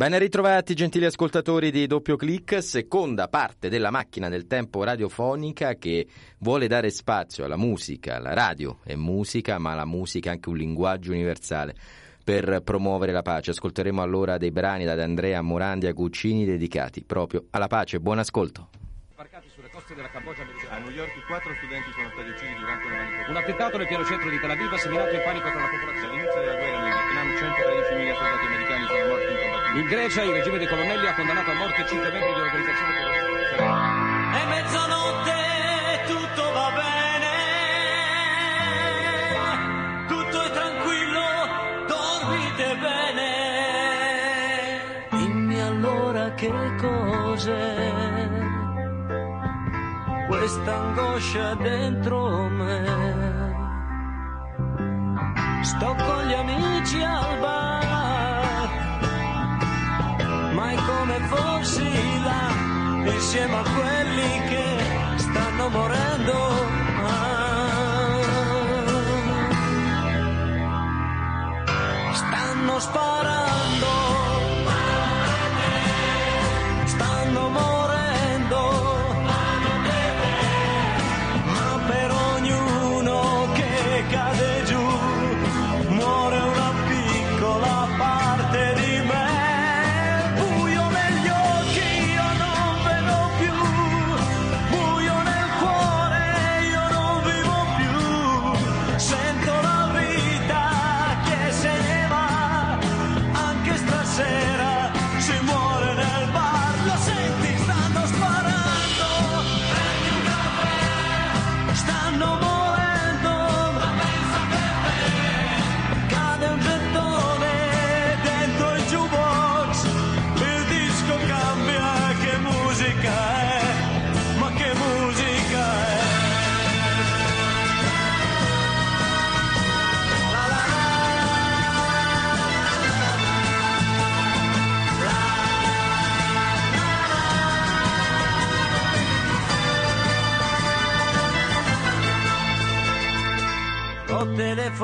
Ben ritrovati gentili ascoltatori di Doppio Clic, seconda parte della macchina del tempo radiofonica che vuole dare spazio alla musica, la radio è musica, ma la musica è anche un linguaggio universale per promuovere la pace. Ascolteremo allora dei brani da Andrea Morandi a Guccini dedicati proprio alla pace. Buon ascolto. Sulle coste della Cambogia A. New York quattro studenti sono stati uccisi durante una manifestazione. Un attentato nel pieno centro di Tel Aviv ha seminato il panico tra la popolazione. Dall'inizio della guerra nel Vietnam 113.000 soldati americani sono morti in. In Grecia il regime dei colonnelli ha condannato a morte cinque membri di un'organizzazione terroristica. È mezzanotte, tutto va bene, tutto è tranquillo, dormite bene. Dimmi allora che cos'è questa angoscia dentro me. Sto con gli amici al bar, ma è come fossi là, insieme a quelli che stanno morendo. Ah. Stanno sparando,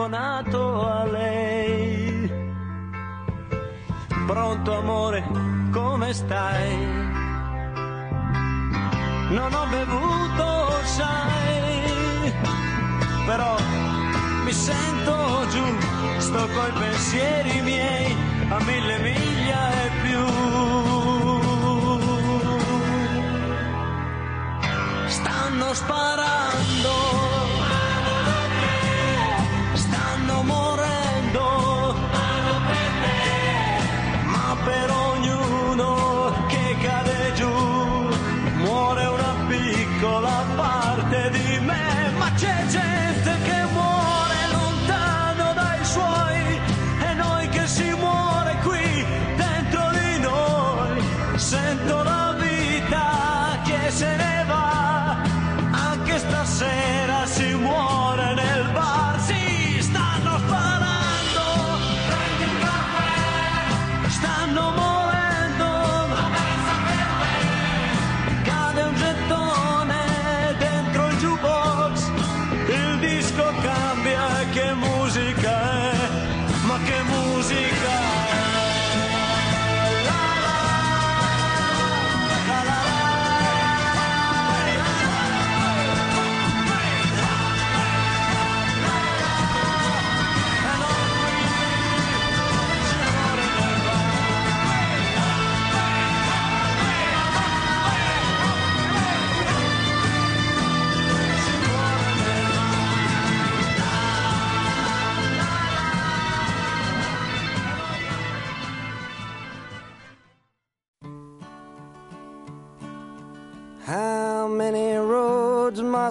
telefonato a lei. Pronto amore, come stai? Non ho bevuto, sai, però mi sento giù, sto coi pensieri miei a mille miglia e più. Stanno sparando,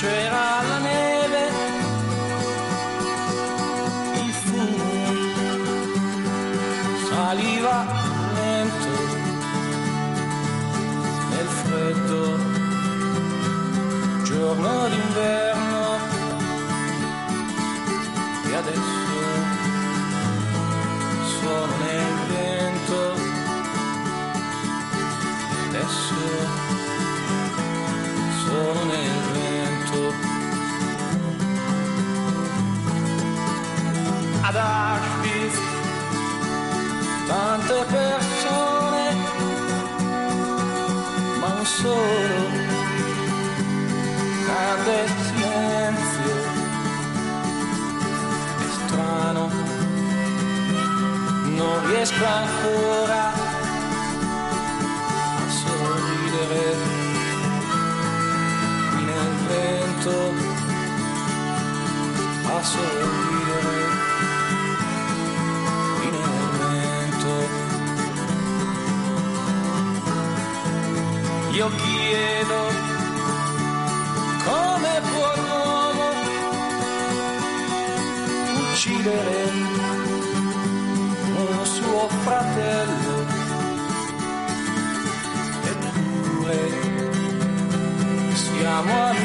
C'era la neve, il fumo saliva lento nel freddo giorno d'inverno ad Auschwitz tante persone ma un solo grande silenzio. È strano non riesco ancora a sorridere. Nel vento, a sorridere Io chiedo come può l'uomo uccidere un suo fratello eppure siamo a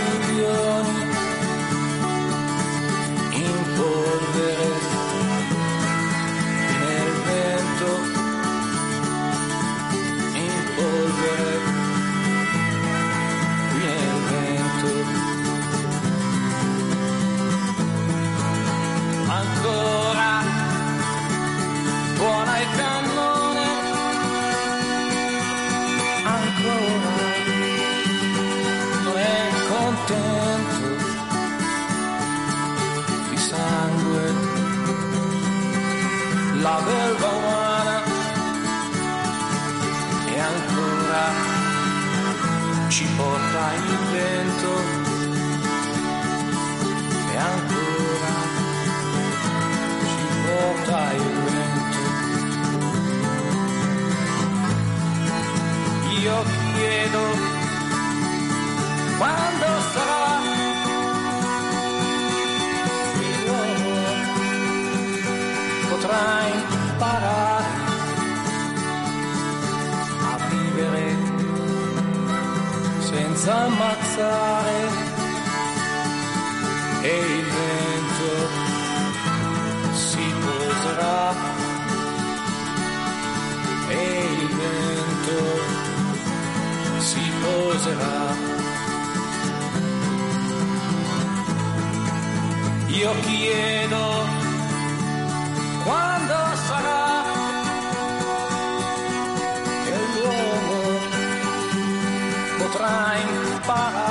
il vento. E ancora ci porta il vento. Chiedo quando sarà che l'uomo potrà imparare ammazzare e il vento si poserà e il vento si poserà. Io chiedo quando Bye.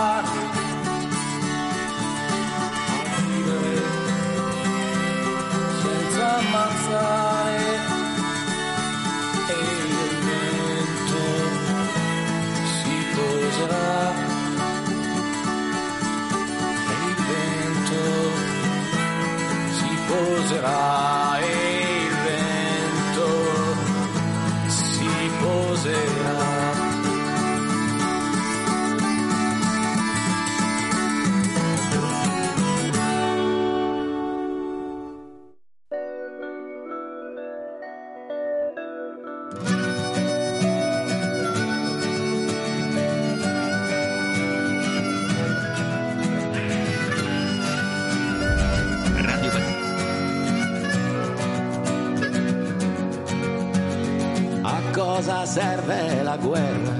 Serve la guerra?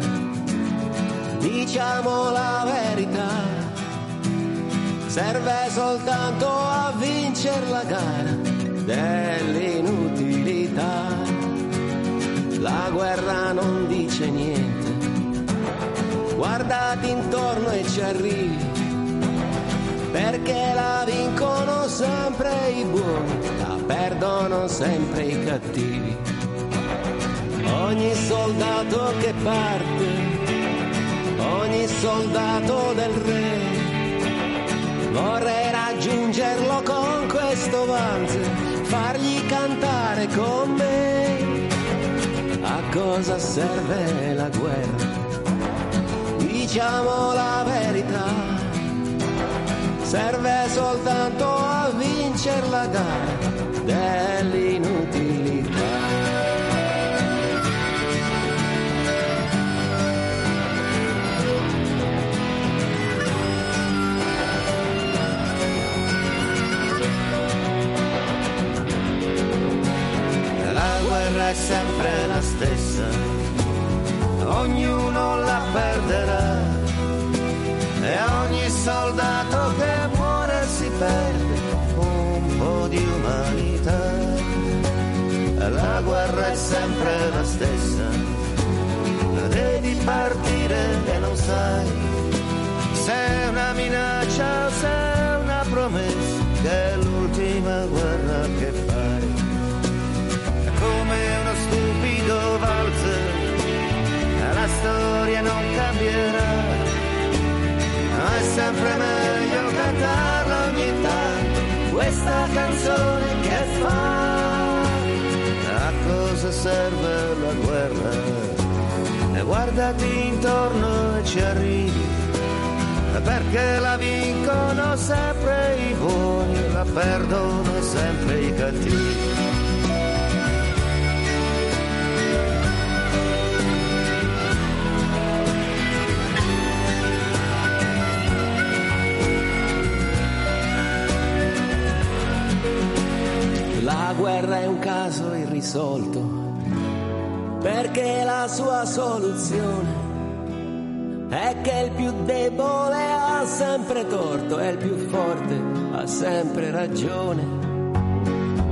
Diciamo la verità. Serve soltanto a vincere la gara dell'inutilità. La guerra non dice niente. Guardati intorno e ci arrivi. Perché la vincono sempre i buoni, la perdono sempre i cattivi. Ogni soldato che parte, ogni soldato del re, vorrei raggiungerlo con questo valzer, fargli cantare con me. A cosa serve la guerra? Diciamo la verità. Serve soltanto a vincere la gara dell'inutilità. Sempre la stessa, ognuno la perderà. E ogni soldato che muore si perde un po' di umanità. La guerra è sempre la stessa, devi partire e non sai se è una minaccia o se è una promessa che è l'ultima guerra storia non cambierà. Ma è sempre meglio cantarla ogni tanto questa canzone che fa. A cosa serve la guerra? E guardati intorno e ci arrivi perché la vincono sempre i buoni la perdono sempre i cattivi guerra è un caso irrisolto, perché la sua soluzione è che il più debole ha sempre torto e il più forte ha sempre ragione.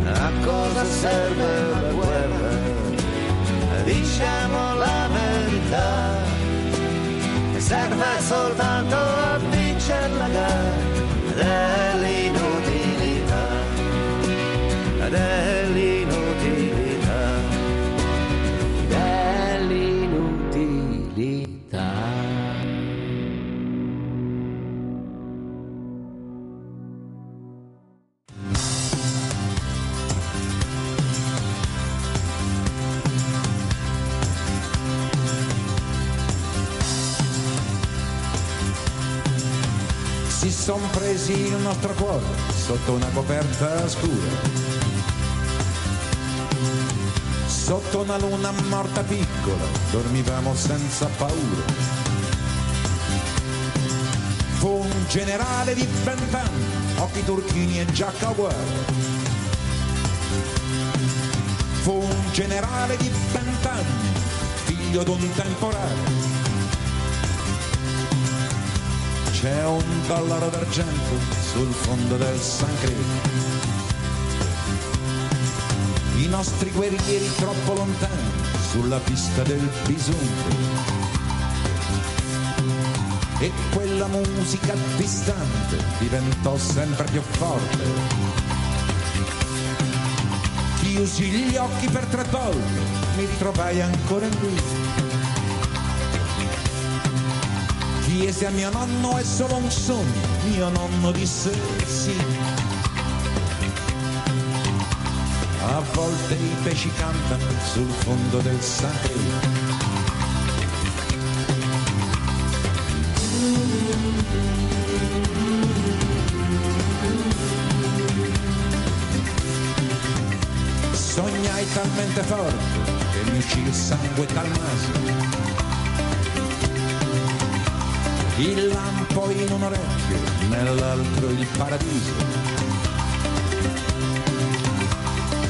A cosa serve la guerra? Diciamo la verità, serve soltanto a vincere la gara son presi il nostro cuore sotto una coperta scura. Sotto una luna morta piccola dormivamo senza paura. Fu un generale di vent'anni, occhi turchini e giacca uguale. Fu un generale di vent'anni, figlio d'un temporale. C'è un dollaro d'argento sul fondo del San Credo. I nostri guerrieri troppo lontani sulla pista del bisonte. E quella musica distante diventò sempre più forte. Chiusi gli occhi per tre volte, mi ritrovai ancora lì. Chiese a mio nonno è solo un sogno, mio nonno disse sì. A volte i pesci cantano sul fondo del San Sognai talmente forte che mi uscì il sangue dal naso. Il lampo in un orecchio, nell'altro il paradiso.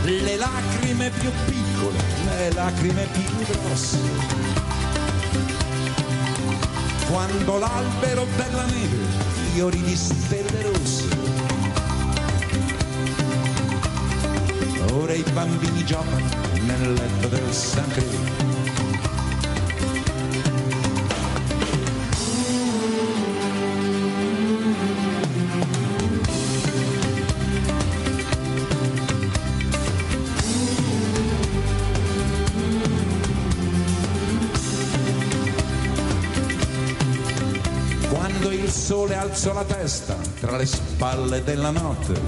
Le lacrime più piccole, le lacrime più grosse. Quando l'albero della neve fiori di stelle rosse. Ora i bambini giocano nel letto del San Credo. Sole alzò la testa tra le spalle della notte,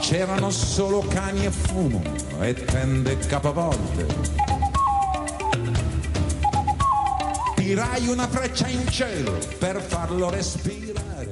c'erano solo cani e fumo e tende capovolte. Tirai una freccia in cielo per farlo respirare